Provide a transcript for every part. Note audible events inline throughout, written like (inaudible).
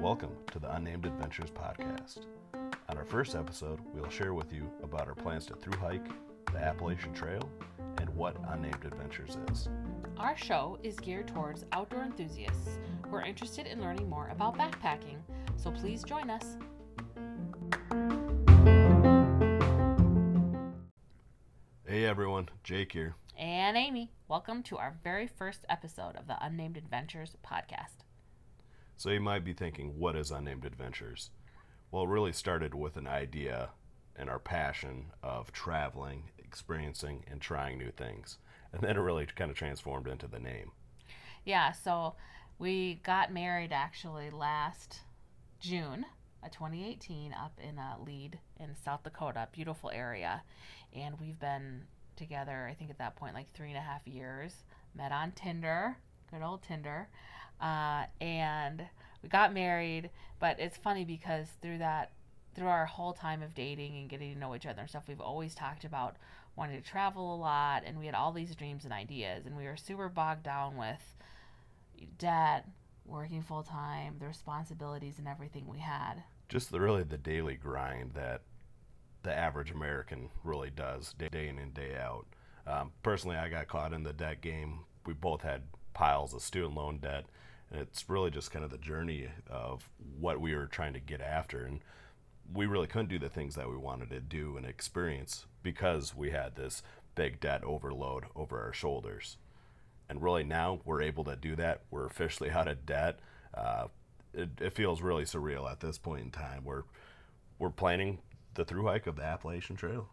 Welcome to the Unnamed Adventures podcast. On our first episode, we'll share with you about our plans to through hike the Appalachian Trail and what Unnamed Adventures is. Our show is geared towards outdoor enthusiasts who are interested in learning more about backpacking, so please join us. Hey everyone, Jake here. And Amy, welcome to our very first episode of the Unnamed Adventures podcast. So you might be thinking, what is Unnamed Adventures? Well, it really started with an idea and our passion of traveling, experiencing, and trying new things. And then it really kind of transformed into the name. Yeah, so we got married actually last June of 2018 up in uh, Lead in South Dakota, beautiful area. And we've been together, I think at that point, like three and a half years. Met on Tinder, good old Tinder. Uh, and we got married, but it's funny because through that, through our whole time of dating and getting to know each other and stuff, we've always talked about wanting to travel a lot, and we had all these dreams and ideas, and we were super bogged down with debt, working full time, the responsibilities and everything we had. Just the, really the daily grind that the average American really does day in and day out. Um, personally, I got caught in the debt game. We both had piles of student loan debt, and it's really just kind of the journey of what we were trying to get after. And we really couldn't do the things that we wanted to do and experience because we had this big debt overload over our shoulders. And really now we're able to do that. We're officially (laughs) out of debt. Uh, it, it feels really surreal at this point in time. We're we're planning the through hike of the Appalachian Trail.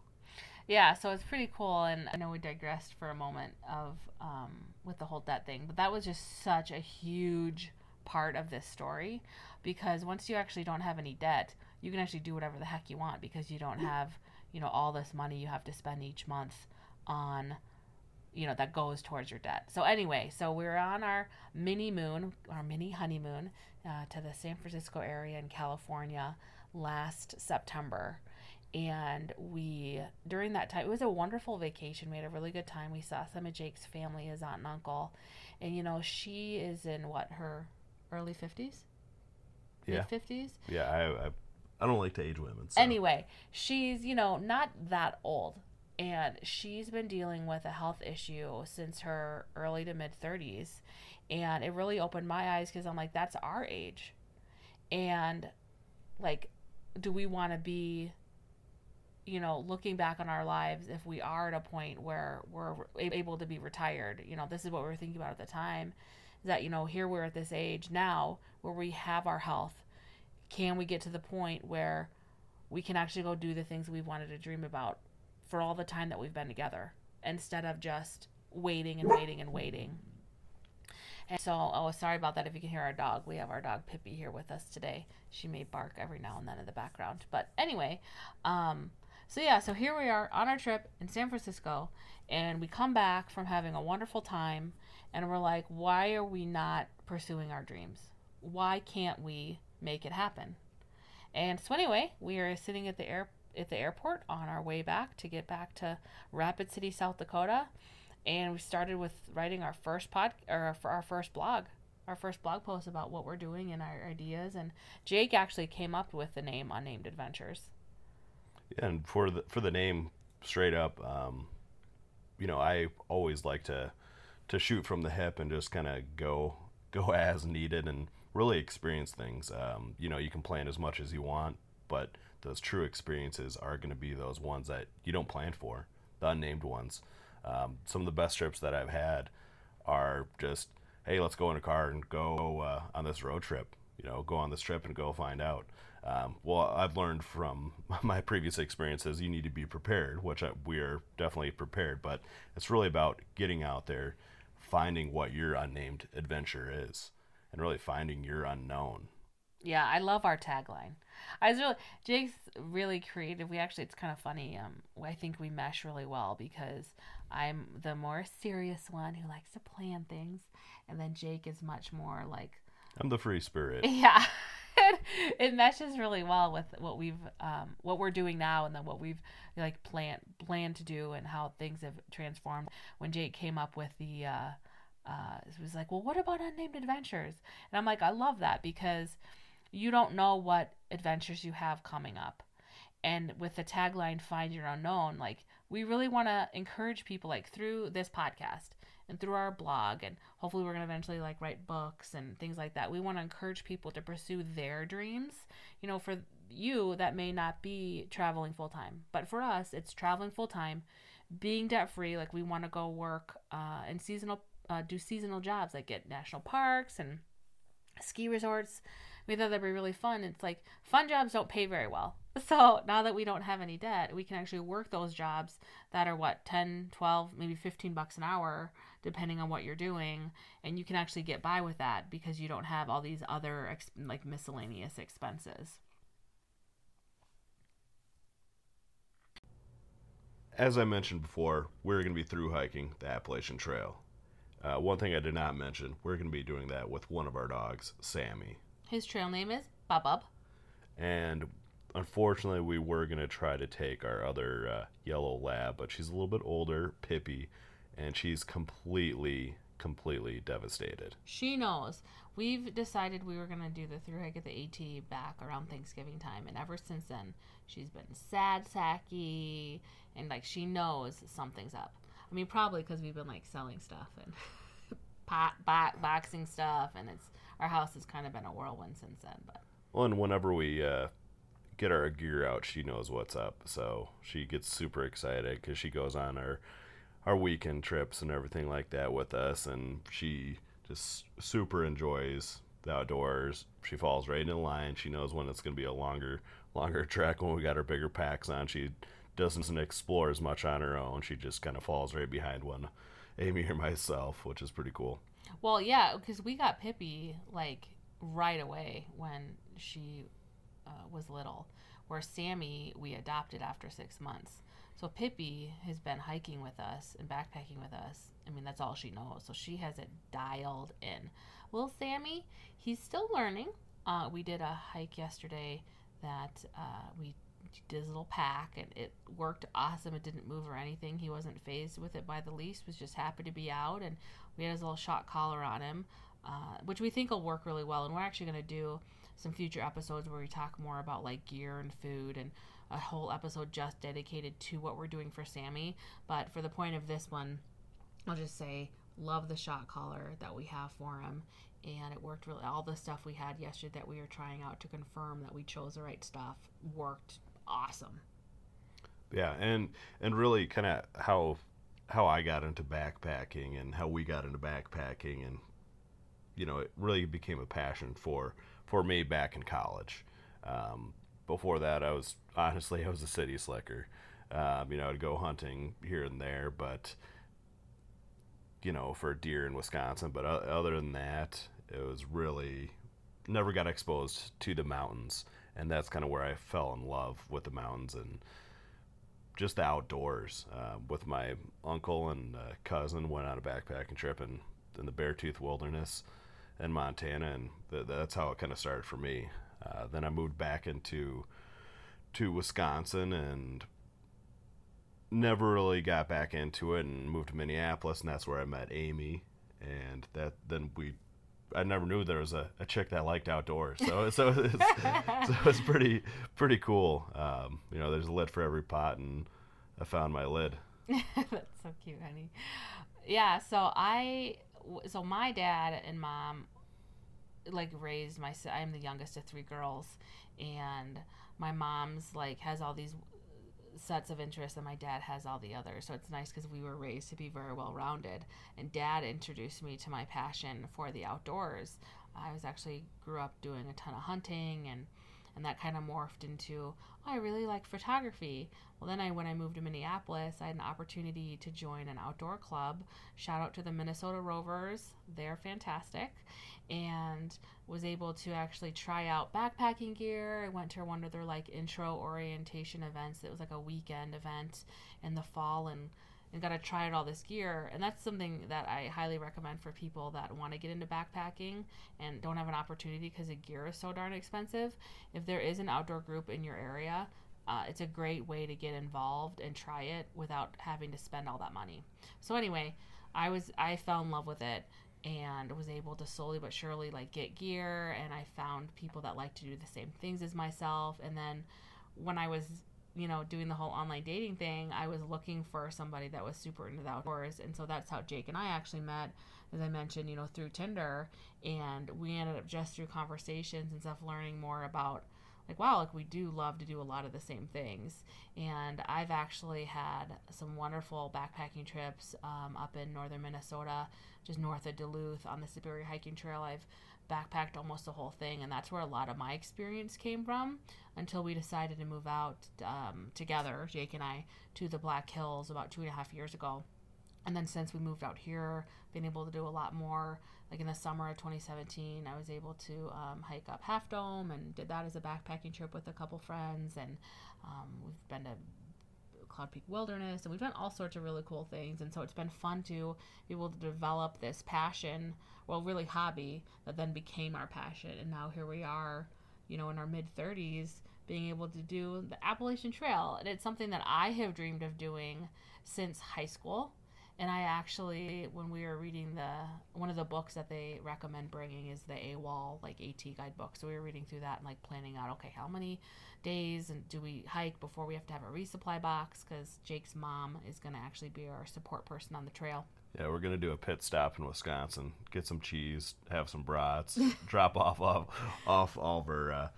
Yeah, so it's pretty cool, and I know we digressed for a moment of um, with the whole debt thing, but that was just such a huge part of this story because once you actually don't have any debt, you can actually do whatever the heck you want because you don't have you know all this money you have to spend each month on you know that goes towards your debt so anyway so we're on our mini moon our mini honeymoon uh, to the san francisco area in california last september and we during that time it was a wonderful vacation we had a really good time we saw some of jake's family his aunt and uncle and you know she is in what her early 50s Yeah. 50s Yeah, I, I I don't like to age women. So. Anyway, she's, you know, not that old. And she's been dealing with a health issue since her early to mid 30s. And it really opened my eyes because I'm like, that's our age. And, like, do we want to be, you know, looking back on our lives if we are at a point where we're able to be retired? You know, this is what we were thinking about at the time. Is that, you know, here we're at this age now where we have our health can we get to the point where we can actually go do the things we've wanted to dream about for all the time that we've been together instead of just waiting and waiting and waiting. And so, oh, sorry about that if you can hear our dog. We have our dog Pippi here with us today. She may bark every now and then in the background. But anyway, um, so yeah, so here we are on our trip in San Francisco, and we come back from having a wonderful time, and we're like, why are we not pursuing our dreams? Why can't we make it happen. And so anyway, we are sitting at the air at the airport on our way back to get back to Rapid City, South Dakota, and we started with writing our first pod or our first blog, our first blog post about what we're doing and our ideas. And Jake actually came up with the name Unnamed Adventures. Yeah, and for the for the name, straight up, um, you know, I always like to to shoot from the hip and just kind of go (laughs) go as needed and really experience things. Um, you know, you can plan as much as you want, but those true experiences are going to be those ones that you don't plan for, the unnamed ones. Um, some of the best trips that I've had are just, hey, let's go in a car and go uh, on this road trip. You know, go on this trip and go find out. Um, well, I've learned from (laughs) my previous experiences, you need to be prepared, which I, we are definitely prepared. But it's really about getting out there, finding what your unnamed adventure is and really finding your unknown. Yeah, I love our tagline. I was really Jake's really creative. We actually it's kind of funny. Um, I think we mesh really well because I'm the more serious one who likes to plan things, and then Jake is much more like I'm the free spirit. (laughs) yeah, it meshes really well with what we've um, what we're doing now and then what we've like planned planned to do and how things have transformed. When jake came up with the uh, uh, it was like well what about unnamed adventures? And i'm like i love that because you don't know what adventures you have coming up. And with the tagline find your unknown like we really want to encourage people like through this podcast and through our blog and hopefully we're going to eventually like write books and things like that. We want to encourage people to pursue their dreams. You know for you that may not be traveling full time but for us it's traveling full time being debt free like we want to go work uh, and seasonal uh, do seasonal jobs like at national parks and ski resorts. We thought that'd be really fun. It's like fun jobs don't pay very well. (laughs) So now that we don't have any debt we can actually work those jobs that are what 10 12 maybe 15 bucks an hour depending on what you're doing and you can actually get by with that because you don't have all these other ex- like miscellaneous expenses As I mentioned before, we're going to be through hiking the Appalachian Trail. Uh, one thing I did not mention, we're going to be doing that with one of our dogs, Sammy. his trail name is Bubub. And unfortunately, we were going to try to take our other uh, yellow lab, but she's a little bit older, Pippi, and she's completely, completely devastated. She knows. We've decided we were going to do the through hike at the AT back around Thanksgiving time. And ever since then, she's been sad, sacky, and like she knows something's up. I mean, probably because we've been like selling stuff and (laughs) pot, bo- boxing stuff. And it's our house has kind of been a whirlwind since then. But Well, and whenever we uh, get our gear out, she knows what's up. So she gets super excited because she goes on our our weekend trips and everything like that with us, and she just super enjoys the outdoors. She falls right in line. She knows when it's going to be a longer longer (laughs) trek when we got our bigger packs on. She doesn't explore as much on her own. She just kind of falls right behind one, Amy or myself, which is pretty cool. Well, yeah, because we got Pippi like right away when she uh, was little, where Sammy we adopted after six months. So Pippi has been hiking with us and backpacking with us. I mean, that's all she knows. So she has it dialed in. Well, Sammy, he's still learning. Uh, we did a hike yesterday that uh, we did a little pack and it worked awesome. It didn't move or anything. He wasn't phased with it by the least. Was just happy to be out and we had his little shot collar on him, uh, which we think will work really well. And we're actually going to do some future episodes where we talk more about like gear and food and a whole episode just dedicated to what we're doing for Sammy. But for the point of this one, I'll just say love the shot collar that we have for him. And it worked really. All the stuff we had yesterday that we were trying out to confirm that we chose the right stuff worked awesome. Yeah, and and really kind of how how I got into backpacking and how we got into backpacking and you know it really became a passion for for me back in college. Um, before that, I was (laughs) honestly I was a city slicker. Um, you know, I'd go hunting here and there, but you know, for deer in Wisconsin. But other than that, it was really never got exposed to the mountains, and that's kind of where I fell in love with the mountains and just the outdoors. Uh, with my uncle and uh, cousin, went on a backpacking trip in, in the Beartooth Wilderness in Montana, and th- that's how it kind of started for me. Uh, then I moved back into to Wisconsin and never really got back into it and moved to Minneapolis and that's where I met Amy and that then we I never knew there was a, a chick that liked outdoors so (laughs) so it's, (laughs) so it's pretty pretty cool um, you know there's a lid for every pot and I found my lid (laughs) That's so cute, honey. Yeah, so I, so my dad and mom, like raised my. I'm the youngest of three girls, and my mom's like has all these sets of interests, and my dad has all the others. So it's nice because we were raised to be very well rounded. And dad introduced me to my passion for the outdoors. I was actually grew up doing a ton of hunting and and that kind of morphed into oh, I really like photography. Well, then I when I moved to Minneapolis, I had an opportunity to join an outdoor club. Shout out to the Minnesota Rovers; they're fantastic, and was able to actually try out backpacking gear. I went to one of their like intro orientation events. It was like a weekend event in the fall and and got to try out all this gear. And that's something that I highly recommend for people that want to get into backpacking and don't have an opportunity because the gear is so darn expensive. If there is an outdoor group in your area, uh, it's a great way to get involved and try it without having to spend all that money. So anyway, I was I fell in love with it and was able to slowly but surely like get gear and I found people that like to do the same things as myself and then when I was you know doing the whole online dating thing I was looking for somebody that was super into the outdoors and so that's how Jake and I actually met as I mentioned you know through Tinder. And we ended up just through conversations and stuff learning more about like wow like we do love to do a lot of the same things. And i've actually had some wonderful backpacking trips um, up in northern minnesota just north of duluth on the superior hiking trail. I've backpacked almost the whole thing and that's where a lot of my experience came from until we decided to move out um, together jake and i to the black hills about two and a half years ago. And then since we moved out here been able to do a lot more. Like in the summer of 2017 i was able to um, hike up half dome and did that as a backpacking trip with a couple friends and um, we've been to cloud peak wilderness and we've done all sorts of really cool things. And so it's been fun to be able to develop this passion well really hobby that then became our passion and now here we are you know in our mid 30s being able to do the appalachian trail and it's something that i have dreamed of doing since high school and I actually, when we were reading the one of the books that they recommend bringing is the AWOL like AT guidebook. So we were reading through that and like planning out, okay, how many days and do we hike before we have to have a resupply box? Because Jake's mom is going to actually be our support person on the trail. Yeah, we're gonna do a pit stop in Wisconsin, get some cheese, have some brats, (laughs) drop off off off all of our uh,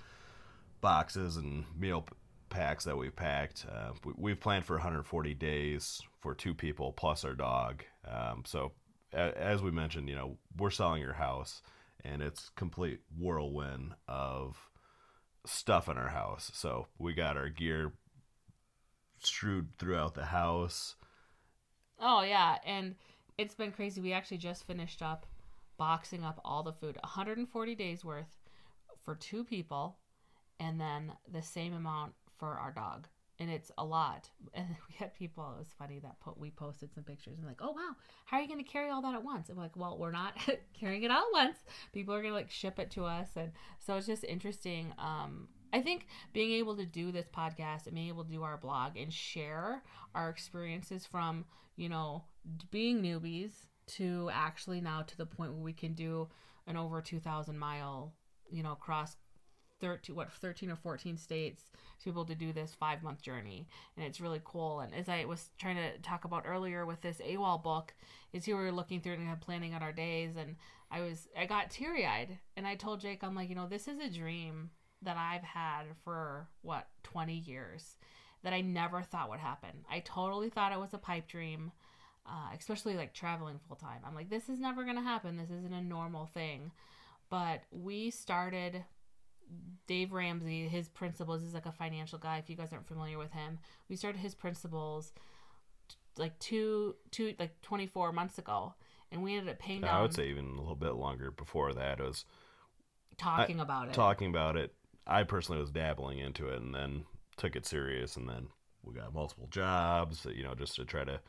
boxes and meal packs that we've packed. Uh, we, have planned for 140 days for two people plus our dog. Um, so a, as we mentioned, you know, we're selling your house, and it's complete whirlwind of stuff in our house. So we got our gear strewed throughout the house. Oh yeah, and it's been crazy. We actually just finished up boxing up all the food, 140 days worth for two people, and then the same amount for our dog and it's a lot. (laughs) And we had people. It was funny that put we posted some pictures and like, oh wow, how are you going to carry all that at once? We're like, well, we're not (laughs) carrying it all at once. People are going to like ship it to us, and so it's just interesting. Um, I think being able to do this podcast and being able to do our blog and share our experiences from you know being newbies to actually now to the point where we can do an over 2,000 mile you know cross 13 what 13 or 14 states to be able to do this five month journey. And it's really cool. And as i was trying to talk about earlier with this awol book is here we were looking through and planning out our days. And i was i got teary-eyed. And i told jake i'm like you know this is a dream that i've had for what 20 years that i never thought would happen i totally thought it was a pipe dream uh, especially like traveling full time i'm like this is never going to happen this isn't a normal thing but we started Dave Ramsey, his principles is like a financial guy. If you guys aren't familiar with him, we started his principles like two, two, like twenty four months ago, and we ended up paying down. I would say even a little bit longer before that. It was talking I, about it. Talking about it. I personally was dabbling into it, and then took it serious, and then we got multiple jobs. You know, just to try to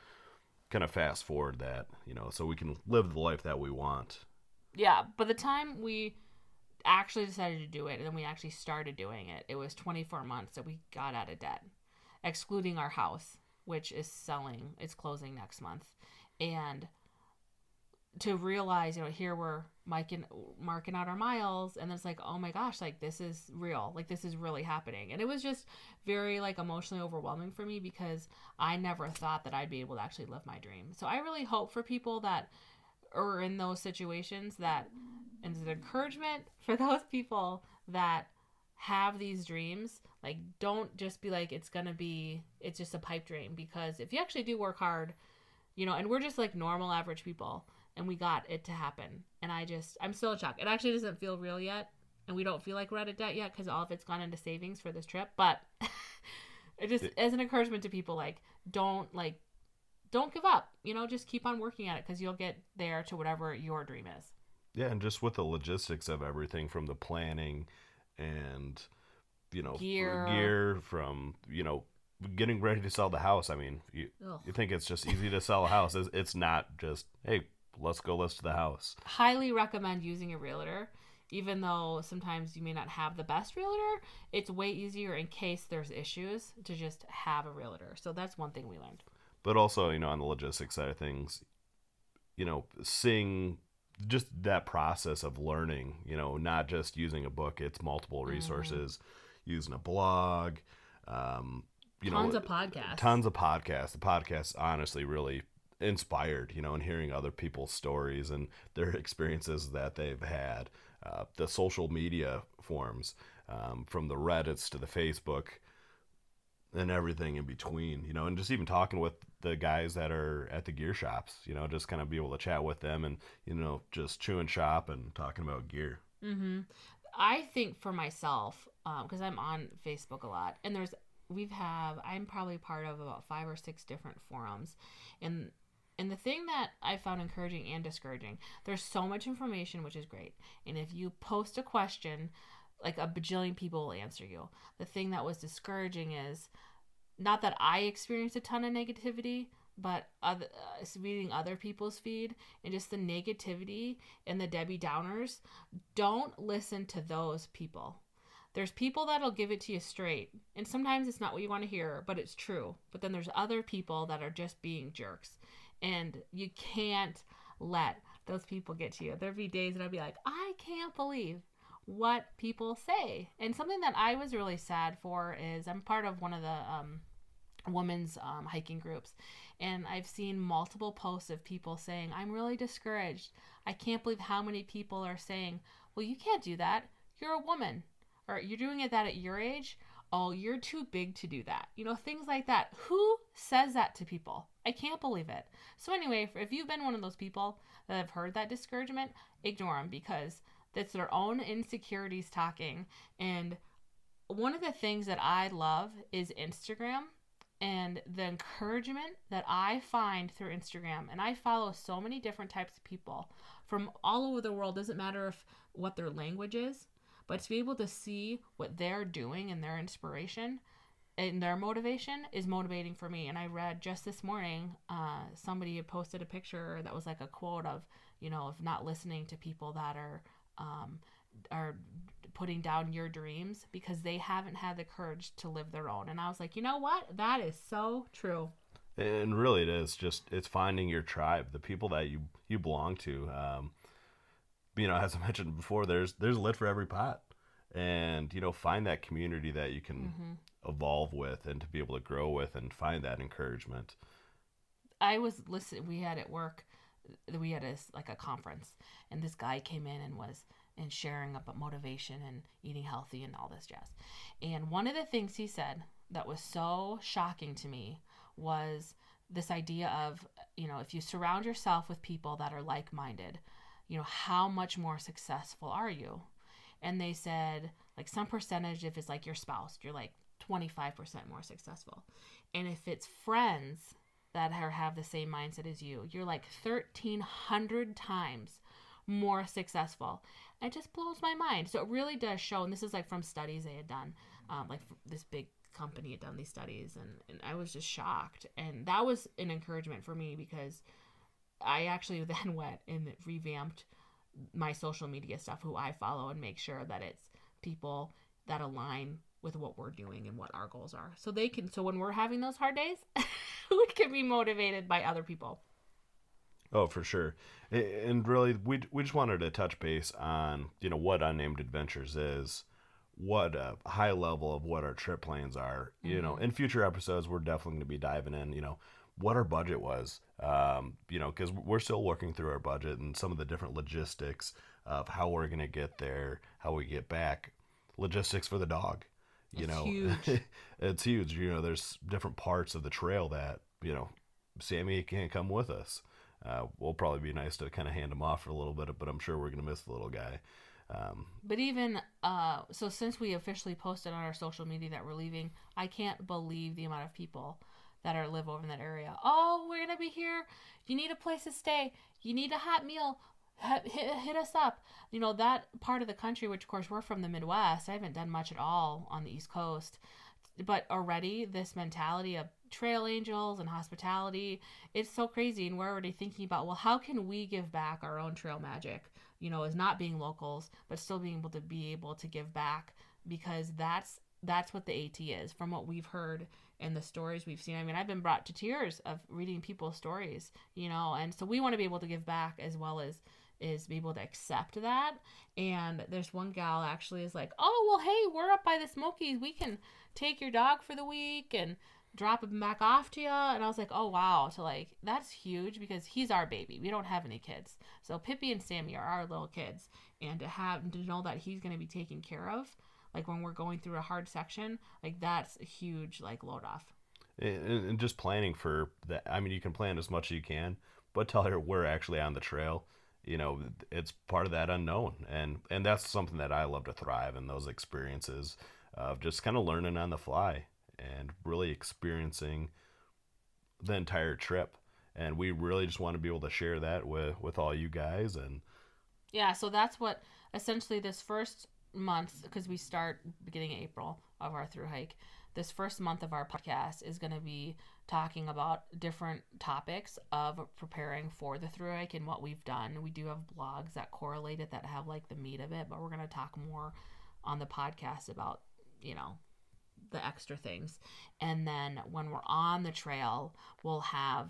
kind of fast forward that. You know, so we can live the life that we want. Yeah, by the time we actually decided to do it and then we actually started doing it, it was 24 months that we got out of debt, excluding our house, which is selling, it's closing next month. And to realize, you know, here we're marking, marking out our miles, and it's like, oh my gosh, like this is real, like this is really happening. And it was just very like emotionally overwhelming for me because I never thought that I'd be able to actually live my dream. So I really hope for people that are in those situations that and an encouragement (laughs) for those people that have these dreams like don't just be like it's gonna be it's just a pipe dream because if you actually do work hard you know and we're just like normal average people and we got it to happen and i just i'm still in shock it actually doesn't feel real yet and we don't feel like we're out of debt yet because all of it's gone into savings for this trip but (laughs) it just as an encouragement to people like don't like don't give up you know just keep on working at it because you'll get there to whatever your dream is yeah, and just with the logistics of everything from the planning and you know gear, gear from you know getting ready to sell the house. I mean, you Ugh. you think it's just easy to sell a house? It's, it's not just hey, let's go list to the house. highly recommend using a realtor even though sometimes you may not have the best realtor it's way easier in case there's issues to just have a realtor so that's one thing we learned But also, you know, on the logistics side of things, you know, seeing just that process of learning, you know, not just using a book, it's multiple Mm-hmm. resources, using a blog, um, you tons know, tons of podcasts tons of podcasts. The podcasts honestly really inspired, you know, and hearing other people's stories and their (laughs) experiences that they've had. Uh, the social media forums, um, from the Reddits to the Facebook, and everything in between, you know, and just even talking with the guys that are at the gear shops, you know, just kind of be able to chat with them and, you know, just chewing shop and talking about gear. hmm I think for myself, because I'm on Facebook a lot, and there's we've have I'm probably part of about five or six different forums, and and the thing that I found encouraging and discouraging, there's so much information, which is great, and if you post a question, like a bajillion people will answer you. The thing that was discouraging is not that I experienced a ton of negativity, but other, uh, reading other people's feed and just the negativity and the Debbie Downers, don't listen to those people. There's people that'll give it to you straight, and sometimes it's not what you want to hear, but it's true. But then there's other people that are just being jerks, and you can't let those people get to you. There'd be days that I'd be like, I can't believe what people say. And something that I was really sad for is I'm part of one of the um, women's um, hiking groups, and I've seen multiple posts of people saying, I'm really discouraged. I can't believe how many people are saying, Well, you can't do that. You're a woman. Or you're doing it that at your age. Oh, you're too big to do that. You know, things like that. Who says that to people? I can't believe it. So, anyway, if you've been one of those people that have heard that discouragement, ignore them because that's their own insecurities talking. And one of the things that I love is Instagram and the encouragement that I find through Instagram. And I follow so many different types of people from all over the world. Doesn't matter if what their language is, but to be able to see what they're doing and their inspiration and their motivation is motivating for me. And I read just this morning, uh, somebody had posted a picture that was like a quote of, you know, of not listening to people that are um, are putting down your dreams because they haven't had the courage to live their own. And I was like, you know what? That is so true. And really, it is just it's finding your tribe, the people that you you belong to. Um, you know, (laughs) as I mentioned before, there's there's lit for every pot, and you know, find that community that you can Mm-hmm. evolve with and to be able to grow with and find that encouragement. I was listening. We had at work, we had a like a conference, and this guy came in and was and sharing about motivation and eating healthy and all this jazz. And one of the things he said that was so shocking to me was this idea of you know if you surround yourself with people that are like-minded, you know how much more successful are you? And they said like some percentage if it's like your spouse, you're like 25% more successful. And if it's friends that are, have the same mindset as you. You're like 1,300 times more successful. It just blows my mind. So it really does show, and this is like from studies they had done, um, like this big company had done these studies, and, and I was just shocked. And that was an encouragement for me because I actually (laughs) then went and revamped my social media stuff, who I follow, and make sure that it's people that align with what we're doing and what our goals are. So they can so when we're having those hard days, (laughs) we can be motivated by other people. Oh, for sure. And really, we we just wanted to touch base on you know what Unnamed Adventures is, what a high level of what our trip plans are. You know, mm-hmm. in future episodes, we're definitely going to be diving in. You know, what our budget was. Um, you know, because we're still working through our budget and some of the different logistics of how we're going to get there, how we get back, logistics for the dog. You It's know, huge. (laughs) it's huge. You know, there's different parts of the trail that you know Sammy can't come with us. Uh, will probably be nice to kind of hand him off for a little bit, but I'm sure we're gonna miss the little guy. Um, But even uh, so, since we officially posted on our social media that we're leaving, I can't believe the amount of people that are live over in that area. Oh, we're gonna be here. You need a place to stay. You need a hot meal. Hit, hit, us up. You know that part of the country, which of course we're from the Midwest. I haven't done much at all on the East Coast. but already this mentality of trail angels and hospitality, it's so crazy. And we're already thinking about, well, how can we give back our own trail magic? You know, as not being locals, but still being able to be able to give back because that's that's what the AT is from what we've heard and the stories we've seen. I mean, I've been brought to tears of reading people's stories, you know, and so we want to be able to give back as well as is be able to accept that. And there's one gal actually is like, "Oh, well, hey, we're up by the Smokies. We can take your dog for the week and drop him back off to you." And I was like, "Oh, wow." So like that's huge because he's our baby. We don't have any kids. So Pippi and Sammy are our little kids, and to have to know that he's going to be taken care of like when we're going through a hard section, like that's a huge like load off. And, and just planning for that. I mean, you can plan as much as you can, but tell her we're actually on the trail. You know, it's part of that unknown, and and that's something that I love to thrive in those experiences of just kind of learning on the fly and really experiencing the entire trip. And we really just want to be able to share that with with all you guys and yeah so that's what essentially this first months because we start beginning of April of our through hike. This first month of our podcast is going to be talking about different topics of preparing for the through hike and what we've done. We do have blogs that correlate it that have like the meat of it, but we're going to talk more on the podcast about, you know, the extra things. And then when we're on the trail, we'll have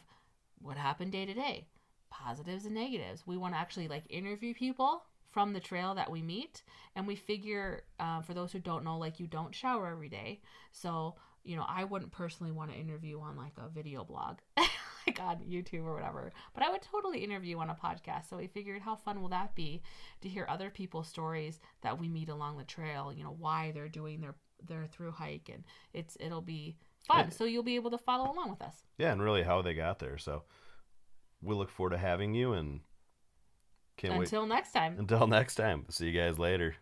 what happened day to day, positives and negatives. We want to actually like interview people from the trail that we meet. And we figure, uh, for those who don't know, like you don't shower every day. So, you know, I wouldn't personally want to interview on like a video blog, (laughs) like on YouTube or whatever, but I would totally interview on a podcast. So we figured, how fun will that be to hear other people's stories that we meet along the trail, you know, why they're doing their, their through hike. And it's, it'll be fun. So you'll be able to follow along with us. Yeah. And really how they got there. So we look forward to having you and can't Until wait. next time. Until next time. See you guys later.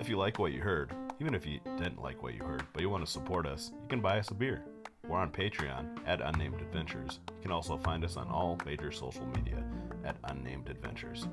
If you like what you heard, even if you didn't like what you heard, but you want to support us, you can buy us a beer. We're on Patreon at Unnamed Adventures. You can also find us on all major social media at Unnamed Adventures.